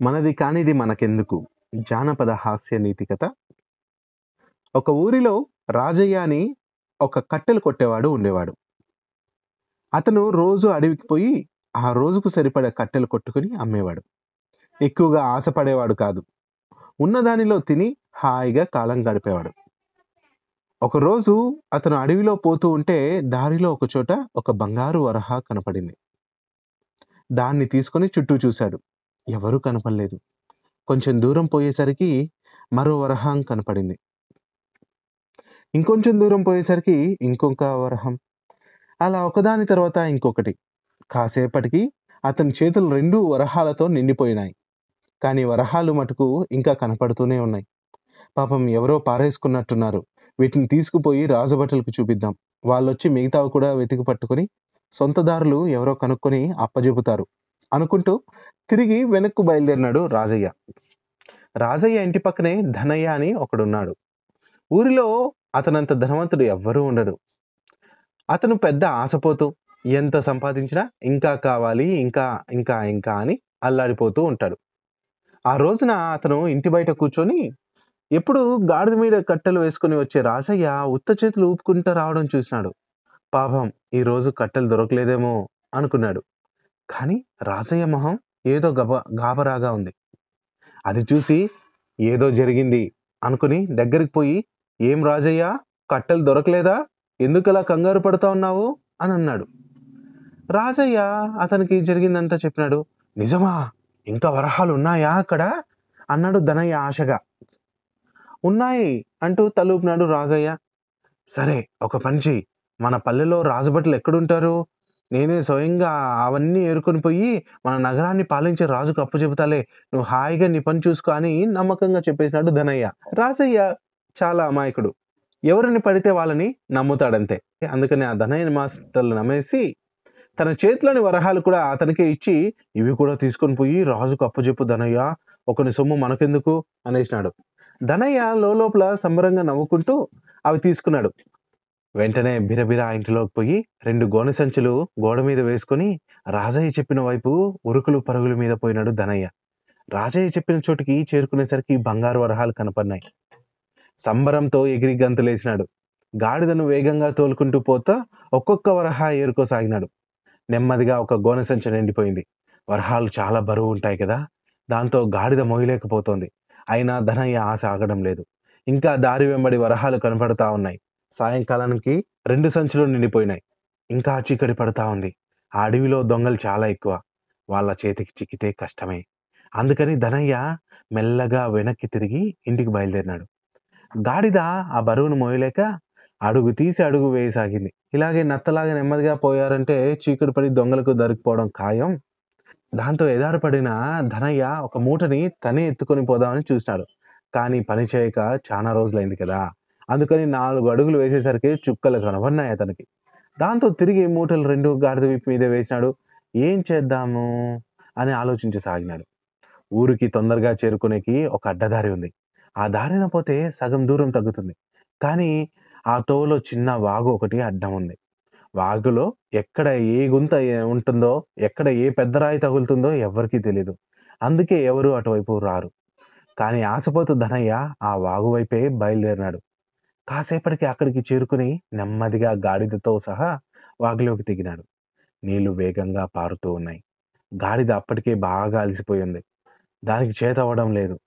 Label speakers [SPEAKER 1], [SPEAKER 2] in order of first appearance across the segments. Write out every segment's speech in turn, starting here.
[SPEAKER 1] మనది కానిది మనకెందుకు? జానపద హాస్య నీతికత ఒక ఊరిలో రాజయ్య అని ఒక కట్టెలు కొట్టేవాడు ఉండేవాడు. అతను రోజు అడవికి పోయి ఆ రోజుకు సరిపడే కట్టెలు కొట్టుకుని అమ్మేవాడు. ఎక్కువగా ఆశపడేవాడు కాదు. ఉన్నదానిలో తిని హాయిగా కాలం గడిపేవాడు. ఒకరోజు అతను అడవిలో పోతూ ఉంటే దారిలో ఒక చోట ఒక బంగారు వరహ కనపడింది. దాన్ని తీసుకొని చుట్టూ చూశాడు. ఎవరూ కనపడలేదు. కొంచెం దూరం పోయేసరికి మరో వరహం కనపడింది. ఇంకొంచెం దూరం పోయేసరికి ఇంకొక వరహం. అలా ఒకదాని తర్వాత ఇంకొకటి. కాసేపటికి అతని చేతులు రెండు వరహాలతో నిండిపోయినాయి. కానీ వరహాలు మటుకు ఇంకా కనపడుతూనే ఉన్నాయి. పాపం ఎవరో పారేసుకున్నట్టున్నారు. వీటిని తీసుకుపోయి రాజభటులకు చూపిద్దాం. వాళ్ళొచ్చి మిగతావి కూడా వెతికి పట్టుకొని సొంతదారులు ఎవరో కనుక్కొని అప్పజెపుతారు అనుకుంటూ తిరిగి వెనక్కు బయలుదేరినాడు రాజయ్య. రాజయ్య ఇంటి పక్కనే ధనయ్య అని ఒకడున్నాడు. ఊరిలో అతనంత ధనవంతుడు ఎవ్వరూ ఉండరు. అతను పెద్ద ఆశపోతూ ఎంత సంపాదించినా ఇంకా కావాలి ఇంకా ఇంకా ఇంకా అని అల్లాడిపోతూ ఉంటాడు. ఆ రోజున అతను ఇంటి బయట కూర్చొని ఎప్పుడు గాడిద మీద కట్టెలు వేసుకుని వచ్చే రాజయ్య ఉత్త చేతులు ఊపుకుంటూ రావడం చూసినాడు. పాపం ఈ రోజు కట్టెలు దొరకలేదేమో అనుకున్నాడు. కానీ రాజయ్య మొహం ఏదో గబ గాబరాగా ఉంది. అది చూసి ఏదో జరిగింది అనుకుని దగ్గరికి పోయి ఏం రాజయ్య? కట్టెలు దొరకలేదా? ఎందుకలా కంగారు పడుతా ఉన్నావు? అని అన్నాడు. రాజయ్య అతనికి జరిగిందంతా చెప్పినాడు. నిజమా? ఇంకా వరహాలు ఉన్నాయా అక్కడ? అన్నాడు ధనయ్య ఆశగా. ఉన్నాయి అంటూ తలూపినాడు రాజయ్య. సరే ఒక పని చెయ్యి. మన పల్లెలో రాజభటులు ఎక్కడుంటారు? నేనే స్వయంగా అవన్నీ ఏరుకొని పోయి మన నగరాన్ని పాలించే రాజుకు అప్పు చెబుతాలే. నువ్వు హాయిగా నీ పని చూసుకో అని నమ్మకంగా చెప్పేసినాడు ధనయ్య. రాజయ్య చాలా అమాయకుడు. ఎవరిని పడితే వాళ్ళని నమ్ముతాడంతే. అందుకని ఆ ధనయ్య మాస్టర్లు నమ్మేసి తన చేతిలోని వరహాలు కూడా అతనికే ఇచ్చి ఇవి కూడా తీసుకొని పోయి రాజుకు అప్పచెప్పు ధనయ్య. ఒకని సొమ్ము మనకెందుకు? అనేసినాడు. ధనయ్య లోపల సంబరంగా నవ్వుకుంటూ అవి తీసుకున్నాడు. వెంటనే బిరబిర ఇంటిలోకి పోయి రెండు గోనె సంచులు గోడ మీద వేసుకొని రాజయ్య చెప్పిన వైపు ఉరుకులు పరుగుల మీద పోయినాడు ధనయ్య. రాజయ్య చెప్పిన చోటికి చేరుకునేసరికి బంగారు వరహాలు కనపడినాయి. సంబరంతో ఎగిరి గంతులేసినాడు. గాడిదను వేగంగా తోలుకుంటూ పోతా ఒక్కొక్క వరహా ఏరుకోసాగినాడు. నెమ్మదిగా ఒక గోనె సంచి నిండిపోయింది. వరహాలు చాలా బరువు ఉంటాయి కదా దాంతో గాడిద మోయలేకపోతోంది అయినా ధనయ్య ఆశ ఆగడం లేదు. ఇంకా దారి వెంబడి వరహాలు కనపడతా ఉన్నాయి. సాయంకాలానికి రెండు సంచులు నిండిపోయినాయి. ఇంకా చీకటి పడతా ఉంది. ఆ అడవిలో దొంగలు చాలా ఎక్కువ. వాళ్ళ చేతికి చిక్కితే కష్టమే. అందుకని ధనయ్య మెల్లగా వెనక్కి తిరిగి ఇంటికి బయలుదేరినాడు. గాడిద ఆ బరువును మోయలేక అడుగు తీసి అడుగు వేయసాగింది. ఇలాగే నత్తలాగా నెమ్మదిగా పోయారంటే చీకటి పడి దొంగలకు దొరికిపోవడం ఖాయం. దాంతో ఎదారుపడిన ధనయ్య ఒక మూటని తనే ఎత్తుకొని పోదామని చూసినాడు. కానీ పని చేయక చాలా రోజులైంది కదా. అందుకని నాలుగు అడుగులు వేసేసరికి చుక్కలు కనబడినాయి అతనికి. దాంతో తిరిగి మూటలు రెండు గాడిద విప్పి మీద వేసినాడు. ఏం చేద్దాము? అని ఆలోచించసాగినాడు. ఊరికి తొందరగా చేరుకునేకి ఒక అడ్డదారి ఉంది. ఆ దారిన పోతే సగం దూరం తగ్గుతుంది. కానీ ఆ తోవలో చిన్న వాగు ఒకటి అడ్డం ఉంది. వాగులో ఎక్కడ ఏ గుంత ఏ- ఉంటుందో ఎక్కడ ఏ పెద్ద రాయి తగులుతుందో ఎవరికీ తెలియదు అందుకే ఎవరు అటువైపు రారు. కానీ ఆశపోతు ధనయ్య ఆ వాగు వైపే బయలుదేరినాడు. కాసేపటికి అక్కడికి చేరుకుని నెమ్మదిగా గాడిదతో సహా వాగులోకి దిగినాడు. నీళ్ళు వేగంగా పారుతూ ఉన్నాయి. గాడిద అప్పటికే బాగా అలసిపోయింది దానికి చేత అవ్వడం లేదు.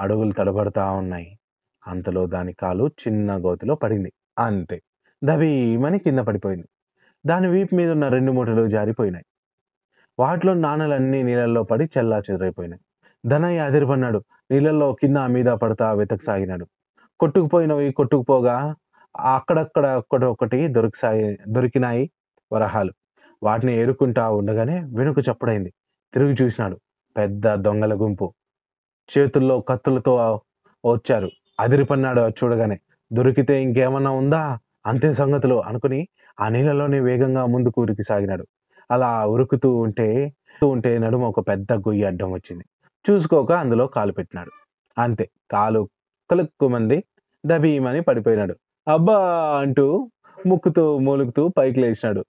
[SPEAKER 1] అడుగులు తడబడతా ఉన్నాయి. అంతలో దాని కాలు చిన్న గోతిలో పడింది. అంతే. దబీమని కింద పడిపోయింది. దాని వీపు మీద ఉన్న రెండు మూటలు జారిపోయినాయి. వాటిలో నాణలన్నీ నీళ్ళల్లో పడి చెల్లా చెదరైపోయినాయి. ధనయ్య అదిరిపన్నాడు నీళ్ళల్లో కింద మీద పడతా వెతకసాగినాడు. కొట్టుకుపోయినవి కొట్టుకుపోగా అక్కడక్కడ ఒక్కటి ఒకటి దొరికిసాయి దొరికినాయి వరహాలు. వాటిని ఏరుకుంటా ఉండగానే వెనుక చప్పుడైంది. తిరిగి చూసినాడు. పెద్ద దొంగల గుంపు. చేతుల్లో కత్తులతో వచ్చారు. అదిరిపన్నాడు అది చూడగానే. దొరికితే ఇంకేమన్నా ఉందా? అంతే సంగతులు అనుకుని ఆ నీళ్ళలోనే వేగంగా ముందుకు ఉరికి సాగినాడు. అలా ఉరుకుతూ ఉంటే ఉంటే నడుమ ఒక పెద్ద గొయ్యి అడ్డం వచ్చింది. చూసుకోక అందులో కాలు పెట్టినాడు. అంతే. కాలు కలుక్కుమంది. దబీమని పడిపోయినాడు. అబ్బా అంటూ ముక్కుతూ మూలుగుతూ పైకి లేచినాడు.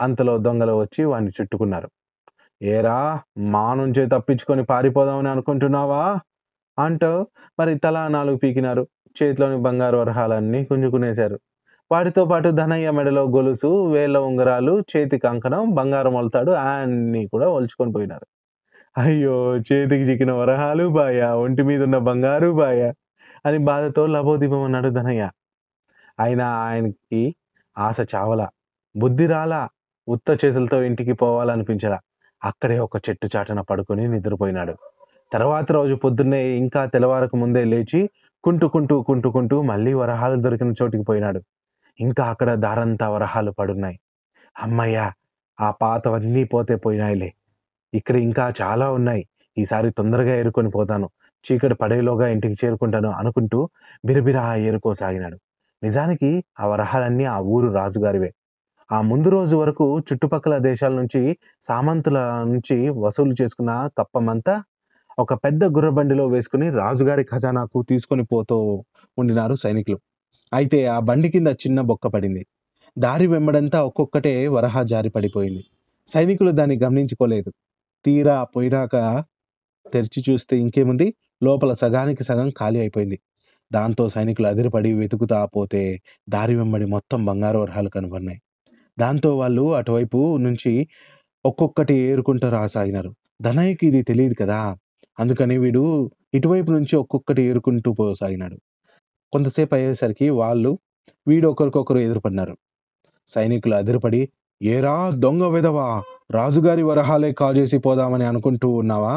[SPEAKER 1] అంతలో దొంగలు వచ్చి వాడిని చుట్టుకున్నారు. ఏరా మా నుంచే తప్పించుకొని పారిపోదామని అనుకుంటున్నావా? అంటూ మరి తల నాలుగు పీకినారు. చేతిలోని బంగారు వరహాలన్నీ గుంజుకునేశారు. వాటితో పాటు ధనయ్య మెడలో గొలుసు వేళ్ళ ఉంగరాలు చేతి కంకణం బంగారం మొలతాడు అన్నీ కూడా ఒలుచుకొని పోయినారు. అయ్యో చేతికి చిక్కిన వరహాలు బాయ ఒంటి మీద ఉన్న బంగారు బాయ. అని బాధతో లబోదీపం అన్నాడు ధనయ్య. అయినా ఆయనకి ఆశ చావలా. బుద్ధి రాలా. ఉత్త చేతులతో ఇంటికి పోవాలనిపించలా. అక్కడే ఒక చెట్టు చాటున పడుకొని నిద్రపోయినాడు. తర్వాత రోజు పొద్దున్నే ఇంకా తెల్లవారకు ముందే లేచి కుంటుకుంటూ కుంటుకుంటూ మళ్ళీ వరహాలు దొరికిన చోటికి పోయినాడు. ఇంకా అక్కడ దారంతా వరహాలు పడున్నాయి. అమ్మయ్యా ఆ పాతవన్నీ పోతే పోయినాయిలే. ఇక్కడ ఇంకా చాలా ఉన్నాయి. ఈసారి తొందరగా ఏరుకొని పోతాను. చీకటి పడేలోగా ఇంటికి చేరుకుంటాను అనుకుంటూ బిరబిరా ఏరుకోసాగినాడు నిజానికి ఆ వరహాలన్నీ ఆ ఊరు రాజుగారివే. ఆ ముందు రోజు వరకు చుట్టుపక్కల దేశాల నుంచి సామంతుల నుంచి వసూలు చేసుకున్న కప్పమంతా ఒక పెద్ద గుర్రబండిలో వేసుకుని రాజుగారి ఖజానాకు తీసుకొని పోతూ ఉండినారు సైనికులు. అయితే ఆ బండి కింద చిన్న బొక్క పడింది. దారి వెంబడంతా ఒక్కొక్కటే వరహ జారి పడిపోయింది. సైనికులు దాన్ని గమనించుకోలేదు. తీరా పోయినాక తెరిచి చూస్తే ఇంకేముంది? లోపల సగానికి సగం ఖాళీ అయిపోయింది. దాంతో సైనికులు అదిరిపడి వెతుకుతా పోతే దారి వెంబడి మొత్తం బంగారు వరహాలు కనబడినాయి. దాంతో వాళ్ళు అటువైపు నుంచి ఒక్కొక్కటి ఏరుకుంటూ రాసాగినారు. ధనయ్యకి ఇది తెలియదు కదా! అందుకని వీడు ఇటువైపు నుంచి ఒక్కొక్కటి ఏరుకుంటూ పోసాగినాడు. కొంతసేపు అయ్యేసరికి వాళ్ళు వీడు ఒకరికొకరు ఎదురుపడినారు. సైనికులు అదిరిపడి ఏరా దొంగ విధవా! రాజుగారి వరహాలే కాల్ చేసి పోదామని అనుకుంటూ ఉన్నావా?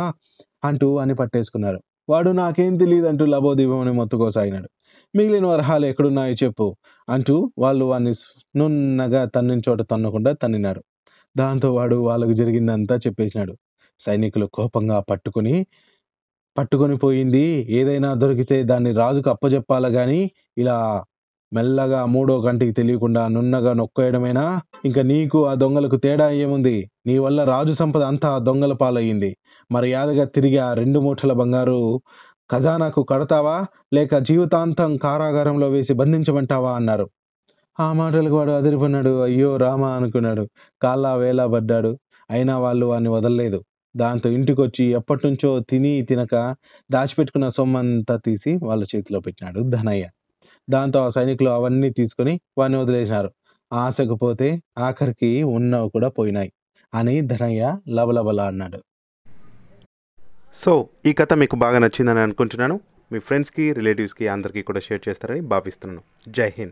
[SPEAKER 1] అంటూ అని పట్టేసుకున్నారు. వాడు నాకేం తెలియదు అంటూ లబోదీపమని మొత్తుకోసాగినాడు మిగిలిన వరహాలు ఎక్కడున్నాయో చెప్పు అంటూ వాళ్ళు వాడిని నున్నగా తన్నిన చోట తన్నకుండా తన్నినారు. దాంతో వాడు వాళ్ళకు జరిగిందంతా చెప్పేసినాడు. సైనికులు కోపంగా పట్టుకుని పట్టుకొని పోయింది. ఏదైనా దొరికితే దాన్ని రాజుకు అప్పచెప్పాలి కానీ ఇలా మెల్లగా మూడో కంటికి తెలియకుండా నున్నగా నొక్కేయడమేనా? ఇంకా నీకు ఆ దొంగలకు తేడా ఏముంది? నీ వల్ల రాజు సంపద అంతా దొంగల పాలయ్యింది. మర్యాదగా తిరిగి ఆ రెండు మూటల బంగారు ఖజానాకు కడతావా? లేక జీవితాంతం కారాగారంలో వేసి బంధించమంటావా? అన్నారు. ఆ మాటలకు వాడు అదిరిపన్నాడు అయ్యో రామా అనుకున్నాడు. కాలా వేలా పడ్డాడు అయినా వాళ్ళు వాడిని వదలలేదు. దాంతో ఇంటికొచ్చి ఎప్పటి నుంచో తిని తినక దాచిపెట్టుకున్న సొమ్మంతా తీసి వాళ్ళ చేతిలో పెట్టినాడు ధనయ్య. దాంతో ఆ సైనికులు అవన్నీ తీసుకొని వాడిని వదిలేసినారు. ఆశకు పోతే ఆఖరికి ఉన్నవి కూడా పోయినాయి. అని ధనయ్య లబలబల అన్నాడు.
[SPEAKER 2] సో ఈ కథ మీకు బాగా నచ్చిందని అనుకుంటున్నాను. మీ ఫ్రెండ్స్కి రిలేటివ్స్కి అందరికీ కూడా షేర్ చేస్తారని భావిస్తున్నాను. జై హింద్.